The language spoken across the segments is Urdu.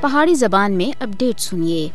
پہاڑی زبان میں اپڈیٹ سنیے۔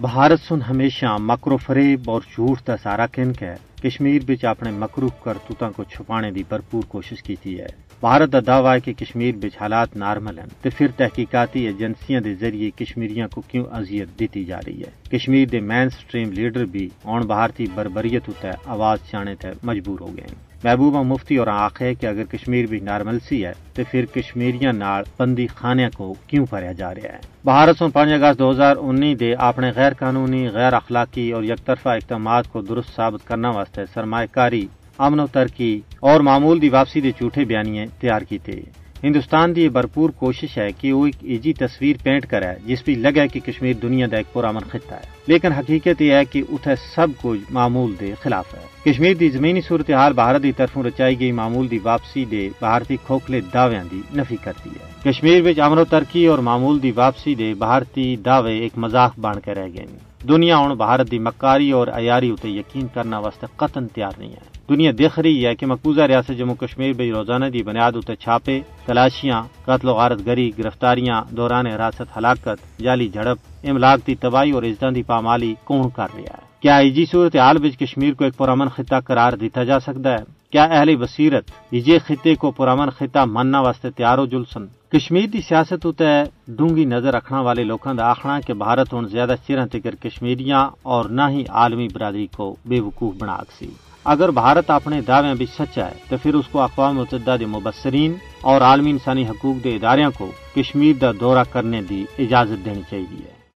بھارت سن ہمیشہ مکرو فریب اور جھوٹ کا سارا کنک ہے کشمیر بچ اپنے مکروف کرتوتوں کو چھپانے دی بھرپور کوشش کی تھی ہے۔ بھارت کا دعویٰ ہے کہ کشمیر بچ حالات نارمل ہیں تو پھر تحقیقاتی ایجنسیاں دے ذریعے کشمیریاں کو کیوں اذیت دیتی جا رہی ہے؟ کشمیر دے مین سٹریم لیڈر بھی اون بھارتی بربریت ہوتا ہے آواز چانے تے مجبور ہو گئے ہیں۔ محبوبہ مفتی اور آخ ہے کہ اگر کشمیر بھی نارمل سی ہے تو پھر کشمیریاں نال بندی خانے کو کیوں پھریا جا رہا ہے؟ بھارت سو پانچ اگست دو ہزار انی دے اپنے غیر قانونی غیر اخلاقی اور یک طرفہ اقدامات کو درست ثابت کرنا واسطے سرمایہ کاری، امن و ترقی اور معمول دی واپسی دے جھوٹے بیانیے تیار کیتے۔ ہندوستان دی بھرپور کوشش ہے کہ وہ ایک ایجی تصویر پینٹ کرے، جس بھی لگا کہ کشمیر دنیا دا ایک پرامن خطہ ہے۔ لیکن حقیقت یہ ہے کہ اتھے سب کچھ معمول دے خلاف ہے۔ کشمیر دی زمینی صورتحال بھارت دی طرفوں رچائی گئی معمول دی واپسی دے بھارتی کھوکھلے دعویاں دی نفی کرتی ہے۔ کشمیر وچ امن و ترقی اور معمول دی واپسی دے بھارتی دعوے ایک مذاق بن کے رہ گئے دنیا ہوں بھارت دی مکاری اور عیاری اتنے یقین کرنا واسطے قطن تیار نہیں ہے۔ دنیا دیکھ رہی ہے کہ مقبوضہ ریاست جموں کشمیر بھی روزانہ دی بنیاد اتنے چھاپے، تلاشیاں، قتل و غارت گری، گرفتاریاں، دوران حراست ہلاکت، جعلی جھڑپ، املاک دی تباہی اور عزتوں دی پامالی کون کر رہا ہے؟ کیا ایجی صورت حال بچ کشمیر کو ایک پرامن خطہ قرار دیتا جا سکتا ہے؟ کیا اہل بصیرت ایجے خطے کو پرامن خطہ مننا واسطے تیار ہو جلسن؟ کشمیر دی سیاست اتنے ڈونگی نظر رکھنا والے لوگوں کا آخنا کہ بھارت ہوں زیادہ چرن تکر کشمیریاں اور نہ ہی عالمی برادری کو بے وقوف بنا سی اگر بھارت اپنے دعوے بھی سچا ہے، تو پھر اس کو اقوام متحدہ دے مبصرین اور عالمی انسانی حقوق دے اداروں کو کشمیر دا دورہ کرنے دی اجازت دینی چاہیے۔